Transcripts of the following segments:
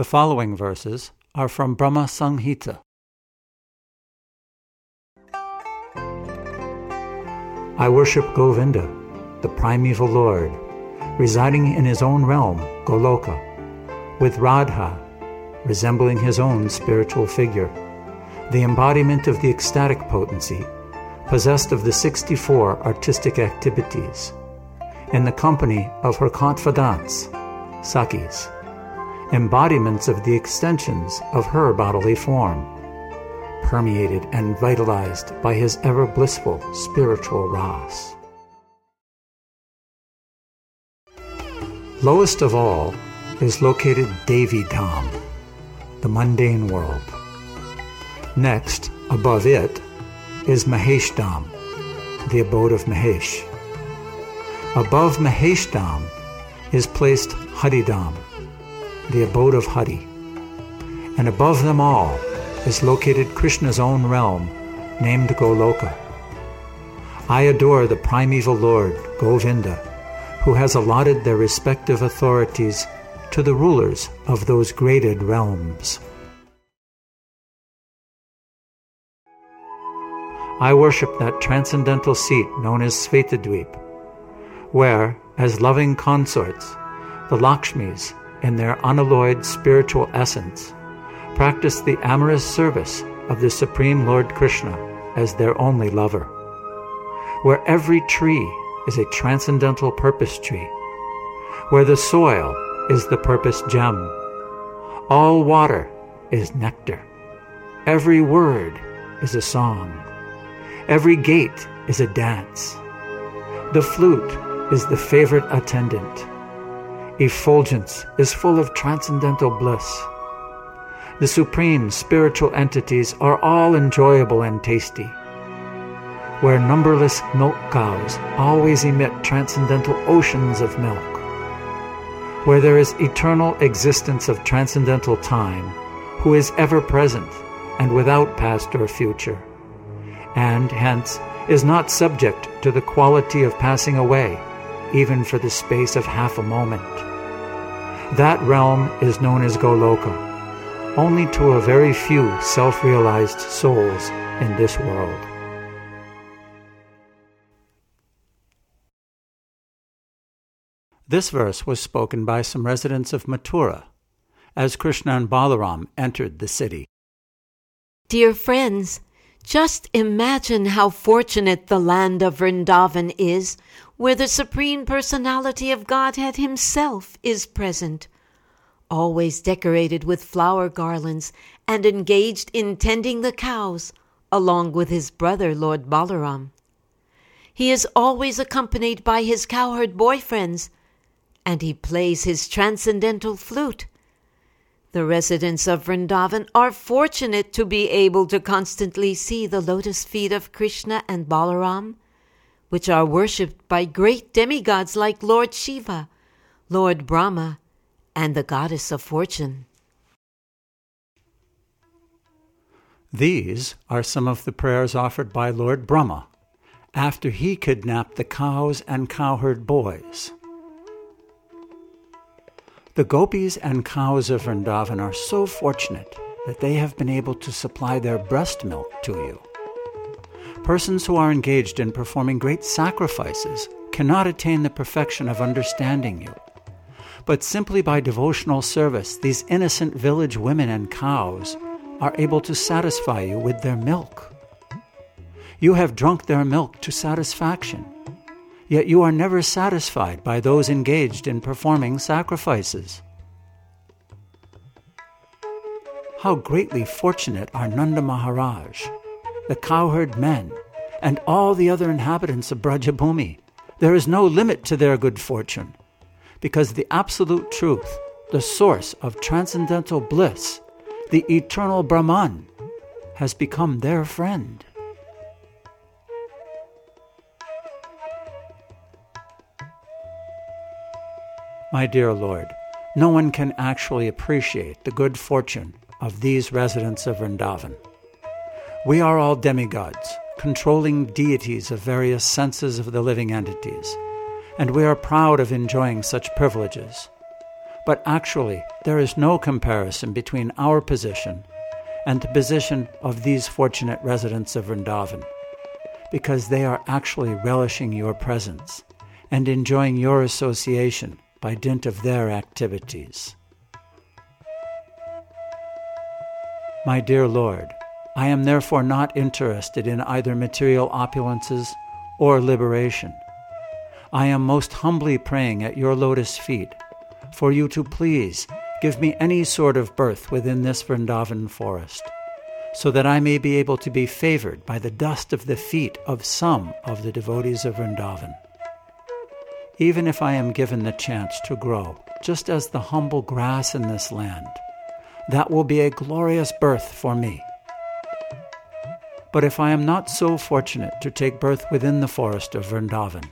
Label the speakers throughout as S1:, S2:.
S1: The following verses are from Brahma Samhita. I worship Govinda, the primeval Lord, residing in his own realm, Goloka, with Radha, resembling his own spiritual figure, the embodiment of the ecstatic potency, possessed of the 64 artistic activities, in the company of her confidants, Sakhis, embodiments of the extensions of her bodily form, permeated and vitalized by his ever blissful spiritual ras. Lowest of all is located Devi Dham, the mundane world. Next, above it, is Mahesh Dham, the abode of Mahesh. Above Mahesh Dham is placed Haridham, the abode of Hari. And above them all is located Krishna's own realm, named Goloka. I adore the primeval Lord, Govinda, who has allotted their respective authorities to the rulers of those graded realms. I worship that transcendental seat known as Svetadweep, where, as loving consorts, the Lakshmis, in their unalloyed spiritual essence, practice the amorous service of the Supreme Lord Krishna as their only lover, where every tree is a transcendental purpose tree, where the soil is the purpose gem, all water is nectar, every word is a song, every gait is a dance, the flute is the favorite attendant effulgence is full of transcendental bliss. The supreme spiritual entities are all enjoyable and tasty. Where numberless milk cows always emit transcendental oceans of milk. Where there is eternal existence of transcendental time, who is ever present and without past or future, and hence is not subject to the quality of passing away, even for the space of half a moment. That realm is known as Goloka, only to a very few self realized souls in this world. This verse was spoken by some residents of Mathura as Krishna and Balaram entered the city.
S2: Dear friends, just imagine how fortunate the land of Vrindavan is, where the Supreme Personality of Godhead Himself is present, always decorated with flower garlands and engaged in tending the cows, along with his brother, Lord Balaram. He is always accompanied by his cowherd boyfriends, and he plays his transcendental flute the residents of Vrindavan are fortunate to be able to constantly see the lotus feet of Krishna and Balaram, which are worshipped by great demigods like Lord Shiva, Lord Brahma, and the goddess of fortune.
S1: These are some of the prayers offered by Lord Brahma after he kidnapped the cows and cowherd boys. The gopis and cows of Vrindavan are so fortunate that they have been able to supply their breast milk to you. Persons who are engaged in performing great sacrifices cannot attain the perfection of understanding you. But simply by devotional service, these innocent village women and cows are able to satisfy you with their milk. You have drunk their milk to satisfaction yet you are never satisfied by those engaged in performing sacrifices. How greatly fortunate are Nanda Maharaj, the cowherd men, and all the other inhabitants of Brajabhumi. There is no limit to their good fortune, because the absolute truth, the source of transcendental bliss, the eternal Brahman, has become their friend. My dear Lord, no one can actually appreciate the good fortune of these residents of Vrindavan. We are all demigods, controlling deities of various senses of the living entities, and we are proud of enjoying such privileges. But actually, there is no comparison between our position and the position of these fortunate residents of Vrindavan, because they are actually relishing your presence and enjoying your association by dint of their activities. My dear Lord, I am therefore not interested in either material opulences or liberation. I am most humbly praying at your lotus feet for you to please give me any sort of birth within this Vrindavan forest, so that I may be able to be favored by the dust of the feet of some of the devotees of Vrindavan. Even if I am given the chance to grow, just as the humble grass in this land, that will be a glorious birth for me. But if I am not so fortunate to take birth within the forest of Vrindavan,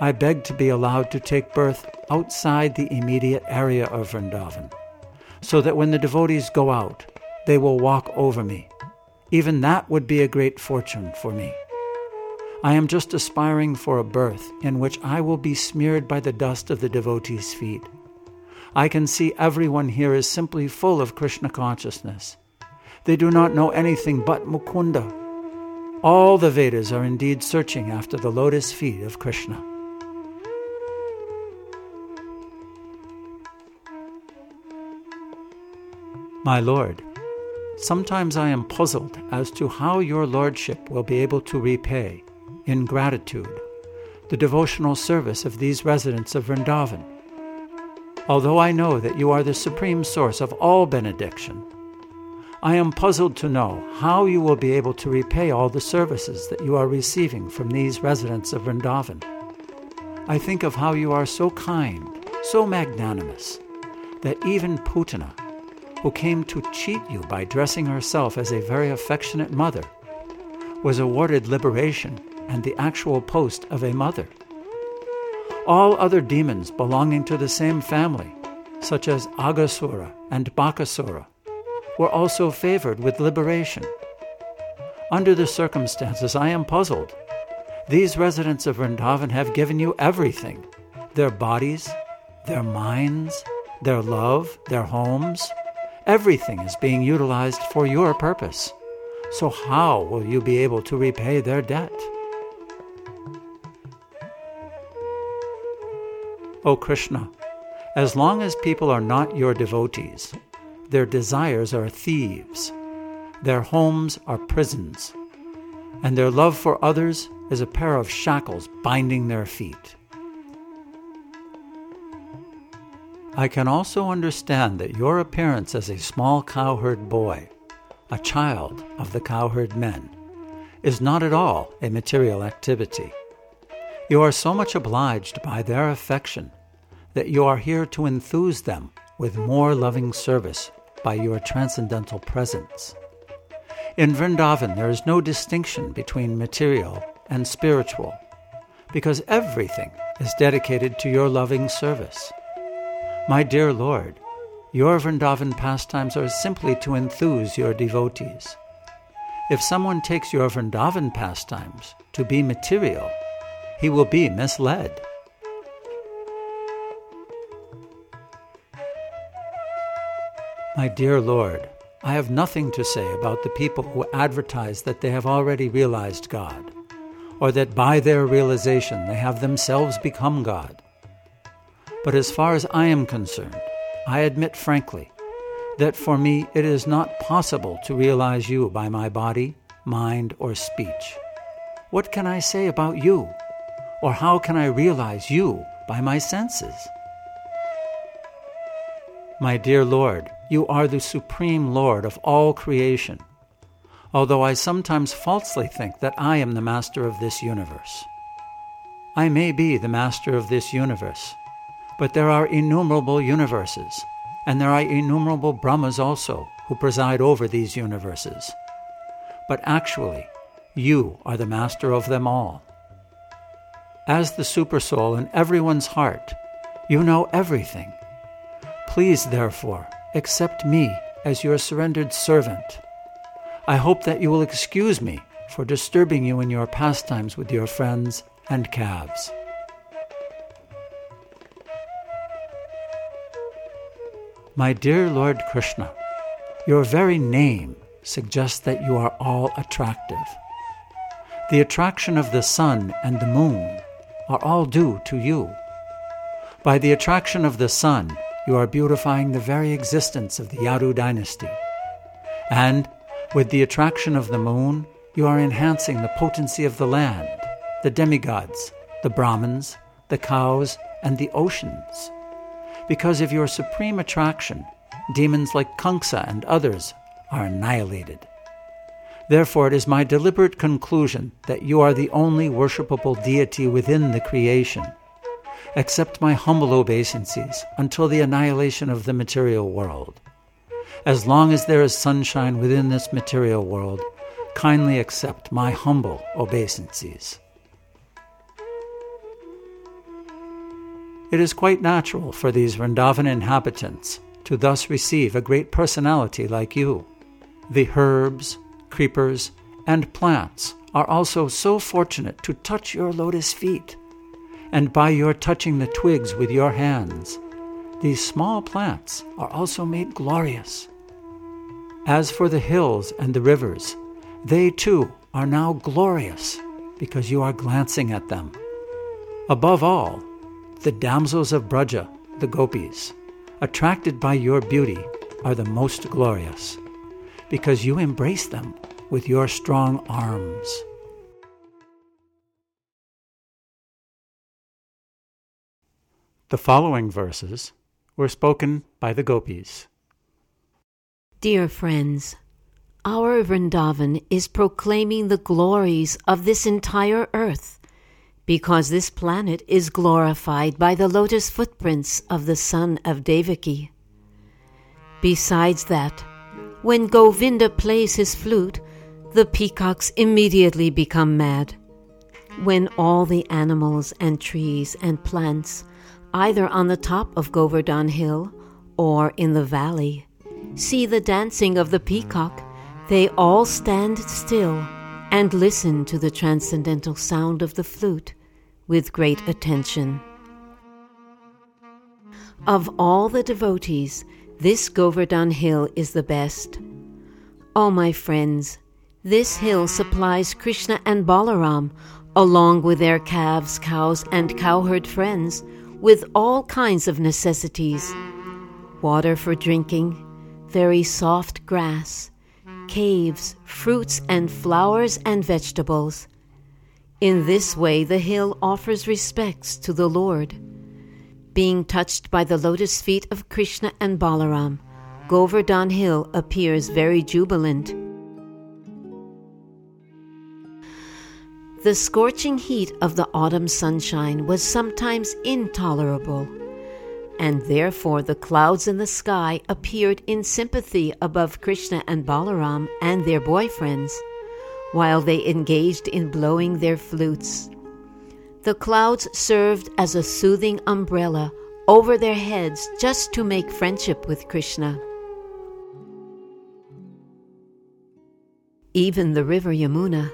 S1: I beg to be allowed to take birth outside the immediate area of Vrindavan, so that when the devotees go out, they will walk over me. Even that would be a great fortune for me. I am just aspiring for a birth in which I will be smeared by the dust of the devotees' feet. I can see everyone here is simply full of Krishna consciousness. They do not know anything but Mukunda. All the Vedas are indeed searching after the lotus feet of Krishna. My Lord, sometimes I am puzzled as to how your Lordship will be able to repay, in gratitude, the devotional service of these residents of Vrindavan. Although I know that you are the supreme source of all benediction, I am puzzled to know how you will be able to repay all the services that you are receiving from these residents of Vrindavan. I think of how you are so kind, so magnanimous, that even Putana, who came to cheat you by dressing herself as a very affectionate mother, was awarded liberation and the actual post of a mother. All other demons belonging to the same family, such as Aghasura and Bakasura, were also favored with liberation. Under the circumstances, I am puzzled. These residents of Vrindavan have given you everything their bodies, their minds, their love, their homes, Everything is being utilized for your purpose. So, how will you be able to repay their debt? O Krishna, as long as people are not your devotees, their desires are thieves, their homes are prisons, and their love for others is a pair of shackles binding their feet. I can also understand that your appearance as a small cowherd boy, a child of the cowherd men, is not at all a material activity. You are so much obliged by their affection that you are here to enthuse them with more loving service by your transcendental presence. In Vrindavan, there is no distinction between material and spiritual, because everything is dedicated to your loving service. My dear Lord, your Vrindavan pastimes are simply to enthuse your devotees. If someone takes your Vrindavan pastimes to be material, he will be misled. My dear Lord, I have nothing to say about the people who advertise that they have already realized God, or that by their realization they have themselves become God. But as far as I am concerned, I admit frankly that for me it is not possible to realize you by my body, mind, or speech. What can I say about you? Or how can I realize you by my senses? My dear Lord, you are the supreme Lord of all creation, although I sometimes falsely think that I am the master of this universe. I may be the master of this universe but there are innumerable universes, and there are innumerable Brahmas also who preside over these universes. But actually, you are the master of them all. As the Supersoul in everyone's heart, you know everything. Please, therefore, accept me as your surrendered servant. I hope that you will excuse me for disturbing you in your pastimes with your friends and calves. My dear Lord Krishna, your very name suggests that you are all attractive. The attraction of the sun and the moon are all due to you. By the attraction of the sun, you are beautifying the very existence of the Yadu dynasty. And with the attraction of the moon, you are enhancing the potency of the land, the demigods, the Brahmins, the cows, and the oceans. Because of your supreme attraction, demons like Kamsa and others are annihilated. Therefore, it is my deliberate conclusion that you are the only worshipable deity within the creation. Accept my humble obeisances until the annihilation of the material world. As long as there is sunshine within this material world, kindly accept my humble obeisances. It is quite natural for these Vrindavan inhabitants to thus receive a great personality like you. The herbs, creepers, and plants are also so fortunate to touch your lotus feet. And by your touching the twigs with your hands, these small plants are also made glorious. As for the hills and the rivers, they too are now glorious because you are glancing at them. Above all, the damsels of Braja, the gopis, attracted by your beauty, are the most glorious because you embrace them with your strong arms. The following verses were spoken by the gopis.
S2: Dear friends, our Vrindavan is proclaiming the glories of this entire earth because this planet is glorified by the lotus footprints of the son of Devaki. Besides that, when Govinda plays his flute, the peacocks immediately become mad. When all the animals and trees and plants, either on the top of Govardhan Hill or in the valley, see the dancing of the peacock, they all stand still and listen to the transcendental sound of the flute with great attention. Of all the devotees, this Govardhan hill is the best. Oh, my friends, this hill supplies Krishna and Balaram, along with their calves, cows, and cowherd friends, with all kinds of necessities water for drinking, very soft grass, caves, fruits and flowers and vegetables. In this way, the hill offers respects to the Lord. Being touched by the lotus feet of Krishna and Balaram, Govardhan Hill appears very jubilant. The scorching heat of the autumn sunshine was sometimes intolerable and therefore the clouds in the sky appeared in sympathy above Krishna and Balaram and their boyfriends, while they engaged in blowing their flutes. The clouds served as a soothing umbrella over their heads just to make friendship with Krishna. Even the river Yamuna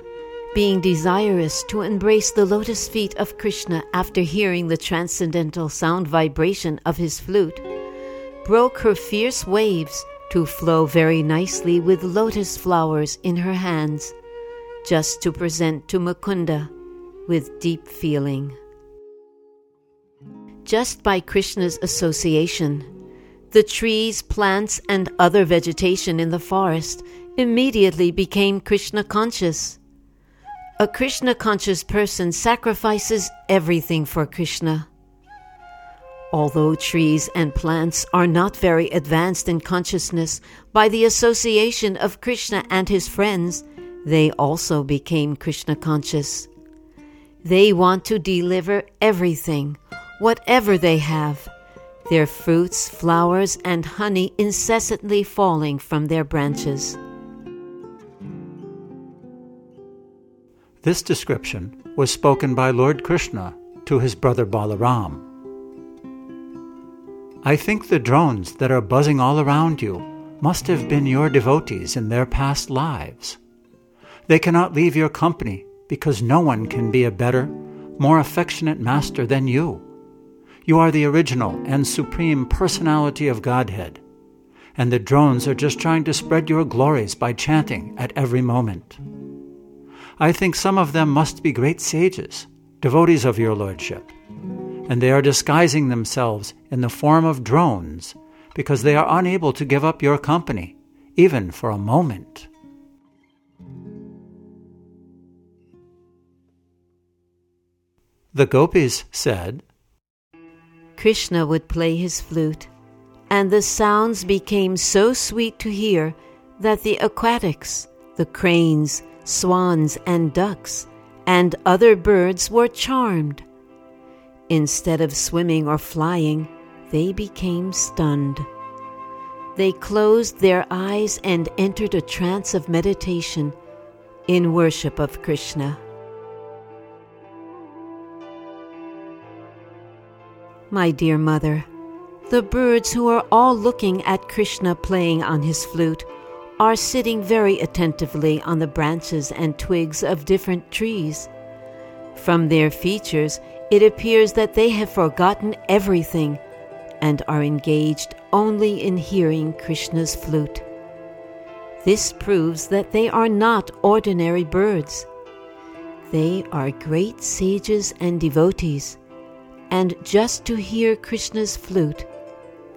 S2: being desirous to embrace the lotus feet of Krishna after hearing the transcendental sound vibration of his flute, broke her fierce waves to flow very nicely with lotus flowers in her hands, just to present to Mukunda with deep feeling. Just by Krishna's association, the trees, plants, and other vegetation in the forest immediately became Krishna conscious a Krishna conscious person sacrifices everything for Krishna. Although trees and plants are not very advanced in consciousness, by the association of Krishna and his friends, they also became Krishna conscious. They want to deliver everything, whatever they have, their fruits, flowers, and honey incessantly falling from their branches.
S1: This description was spoken by Lord Krishna to his brother Balaram. I think the drones that are buzzing all around you must have been your devotees in their past lives. They cannot leave your company because no one can be a better, more affectionate master than you. You are the original and supreme personality of Godhead, and the drones are just trying to spread your glories by chanting at every moment. I think some of them must be great sages, devotees of your lordship, and they are disguising themselves in the form of drones because they are unable to give up your company, even for a moment. The gopis said,
S2: Krishna would play his flute, and the sounds became so sweet to hear that the aquatics, the cranes, swans, and ducks, and other birds were charmed. Instead of swimming or flying, they became stunned. They closed their eyes and entered a trance of meditation in worship of Krishna. My dear mother, the birds who are all looking at Krishna playing on his flute are sitting very attentively on the branches and twigs of different trees. From their features, it appears that they have forgotten everything and are engaged only in hearing Krishna's flute. This proves that they are not ordinary birds. They are great sages and devotees and just to hear Krishna's flute,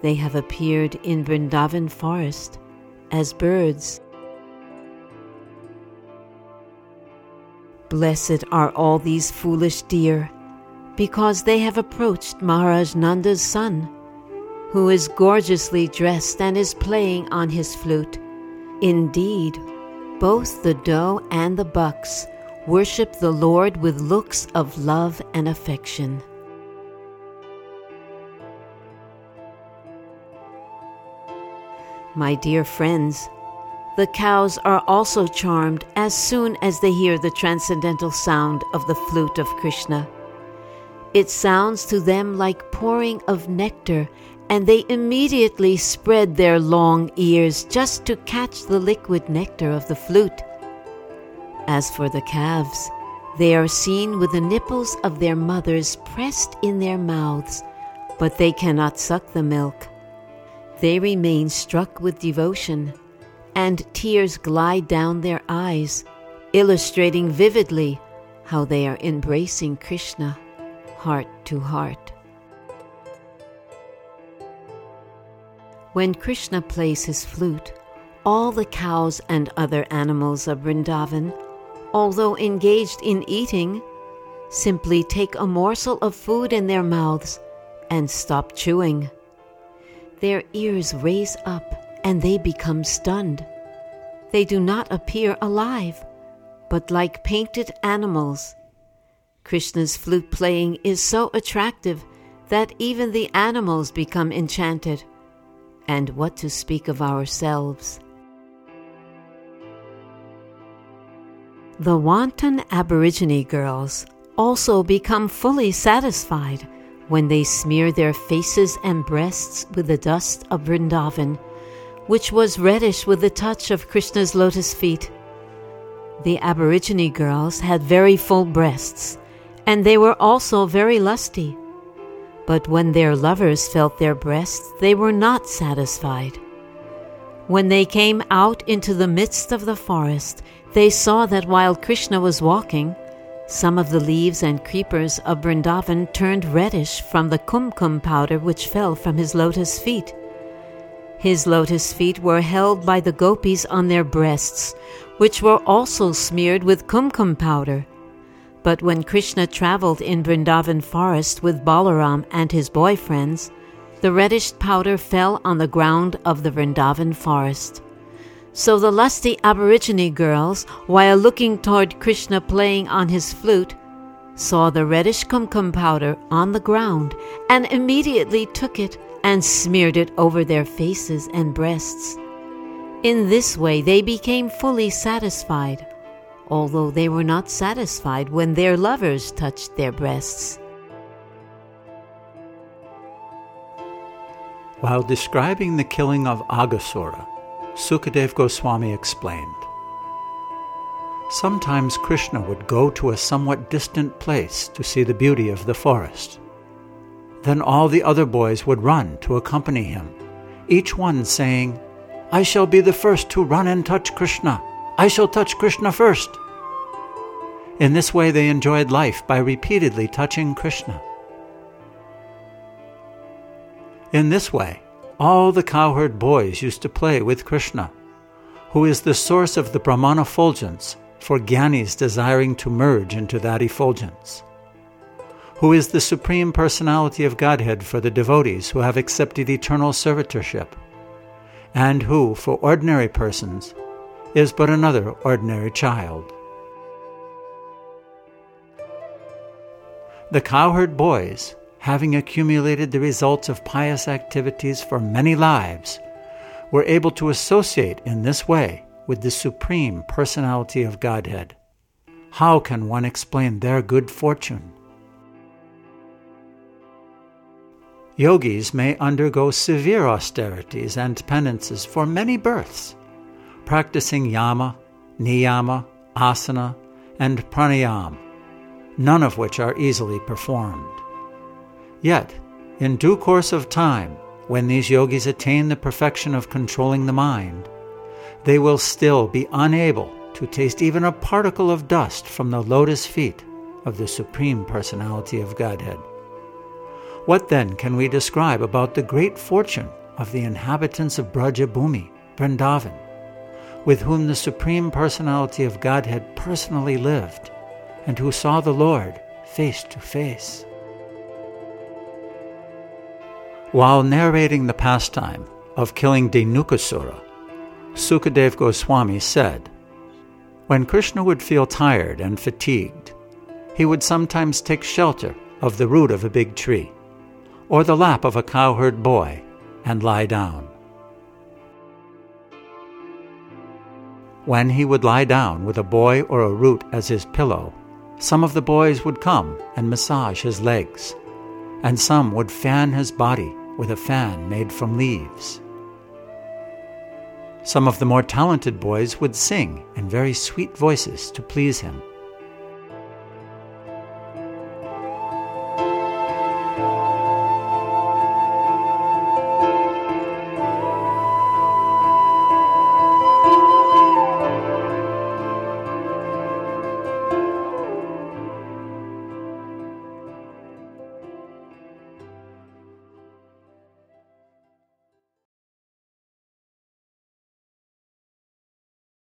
S2: they have appeared in Vrindavan forest as birds. Blessed are all these foolish deer, because they have approached Maharaj Nanda's son, who is gorgeously dressed and is playing on his flute. Indeed, both the doe and the bucks worship the Lord with looks of love and affection. My dear friends, the cows are also charmed as soon as they hear the transcendental sound of the flute of Krishna. It sounds to them like pouring of nectar, and they immediately spread their long ears just to catch the liquid nectar of the flute. As for the calves, they are seen with the nipples of their mothers pressed in their mouths, but they cannot suck the milk. They remain struck with devotion, and tears glide down their eyes, illustrating vividly how they are embracing Krishna heart to heart. When Krishna plays his flute, all the cows and other animals of Vrindavan, although engaged in eating, simply take a morsel of food in their mouths and stop chewing their ears raise up and they become stunned. They do not appear alive, but like painted animals. Krishna's flute playing is so attractive that even the animals become enchanted. And what to speak of ourselves? The wanton Aborigine girls also become fully satisfied when they smear their faces and breasts with the dust of Vrindavan, which was reddish with the touch of Krishna's lotus feet. The Aborigine girls had very full breasts, and they were also very lusty. But when their lovers felt their breasts, they were not satisfied. When they came out into the midst of the forest, they saw that while Krishna was walking, some of the leaves and creepers of Vrindavan turned reddish from the kumkum powder which fell from his lotus feet. His lotus feet were held by the gopis on their breasts, which were also smeared with kumkum powder. But when Krishna traveled in Vrindavan forest with Balaram and his boyfriends, the reddish powder fell on the ground of the Vrindavan forest. So the lusty Aborigine girls, while looking toward Krishna playing on his flute, saw the reddish kumkum powder on the ground and immediately took it and smeared it over their faces and breasts. In this way they became fully satisfied, although they were not satisfied when their lovers touched their breasts.
S1: While describing the killing of Aghasura, Sukadev Goswami explained. Sometimes Krishna would go to a somewhat distant place to see the beauty of the forest. Then all the other boys would run to accompany him, each one saying, I shall be the first to run and touch Krishna. I shall touch Krishna first. In this way, they enjoyed life by repeatedly touching Krishna. In this way, all the cowherd boys used to play with Krishna, who is the source of the Brahman effulgence for Gyanis desiring to merge into that effulgence, who is the Supreme Personality of Godhead for the devotees who have accepted eternal servitorship, and who, for ordinary persons, is but another ordinary child. The cowherd boys, having accumulated the results of pious activities for many lives, were able to associate in this way with the Supreme Personality of Godhead. How can one explain their good fortune? Yogis may undergo severe austerities and penances for many births, practicing yama, niyama, asana, and pranayama none of which are easily performed. Yet, in due course of time, when these yogis attain the perfection of controlling the mind, they will still be unable to taste even a particle of dust from the lotus feet of the Supreme Personality of Godhead. What then can we describe about the great fortune of the inhabitants of Brajabhumi, Vrindavan, with whom the Supreme Personality of Godhead personally lived? and who saw the Lord face to face. While narrating the pastime of killing Dhenukasura, Sukadev Goswami said, When Krishna would feel tired and fatigued, he would sometimes take shelter of the root of a big tree, or the lap of a cowherd boy, and lie down. When he would lie down with a boy or a root as his pillow, some of the boys would come and massage his legs, and some would fan his body with a fan made from leaves. Some of the more talented boys would sing in very sweet voices to please him.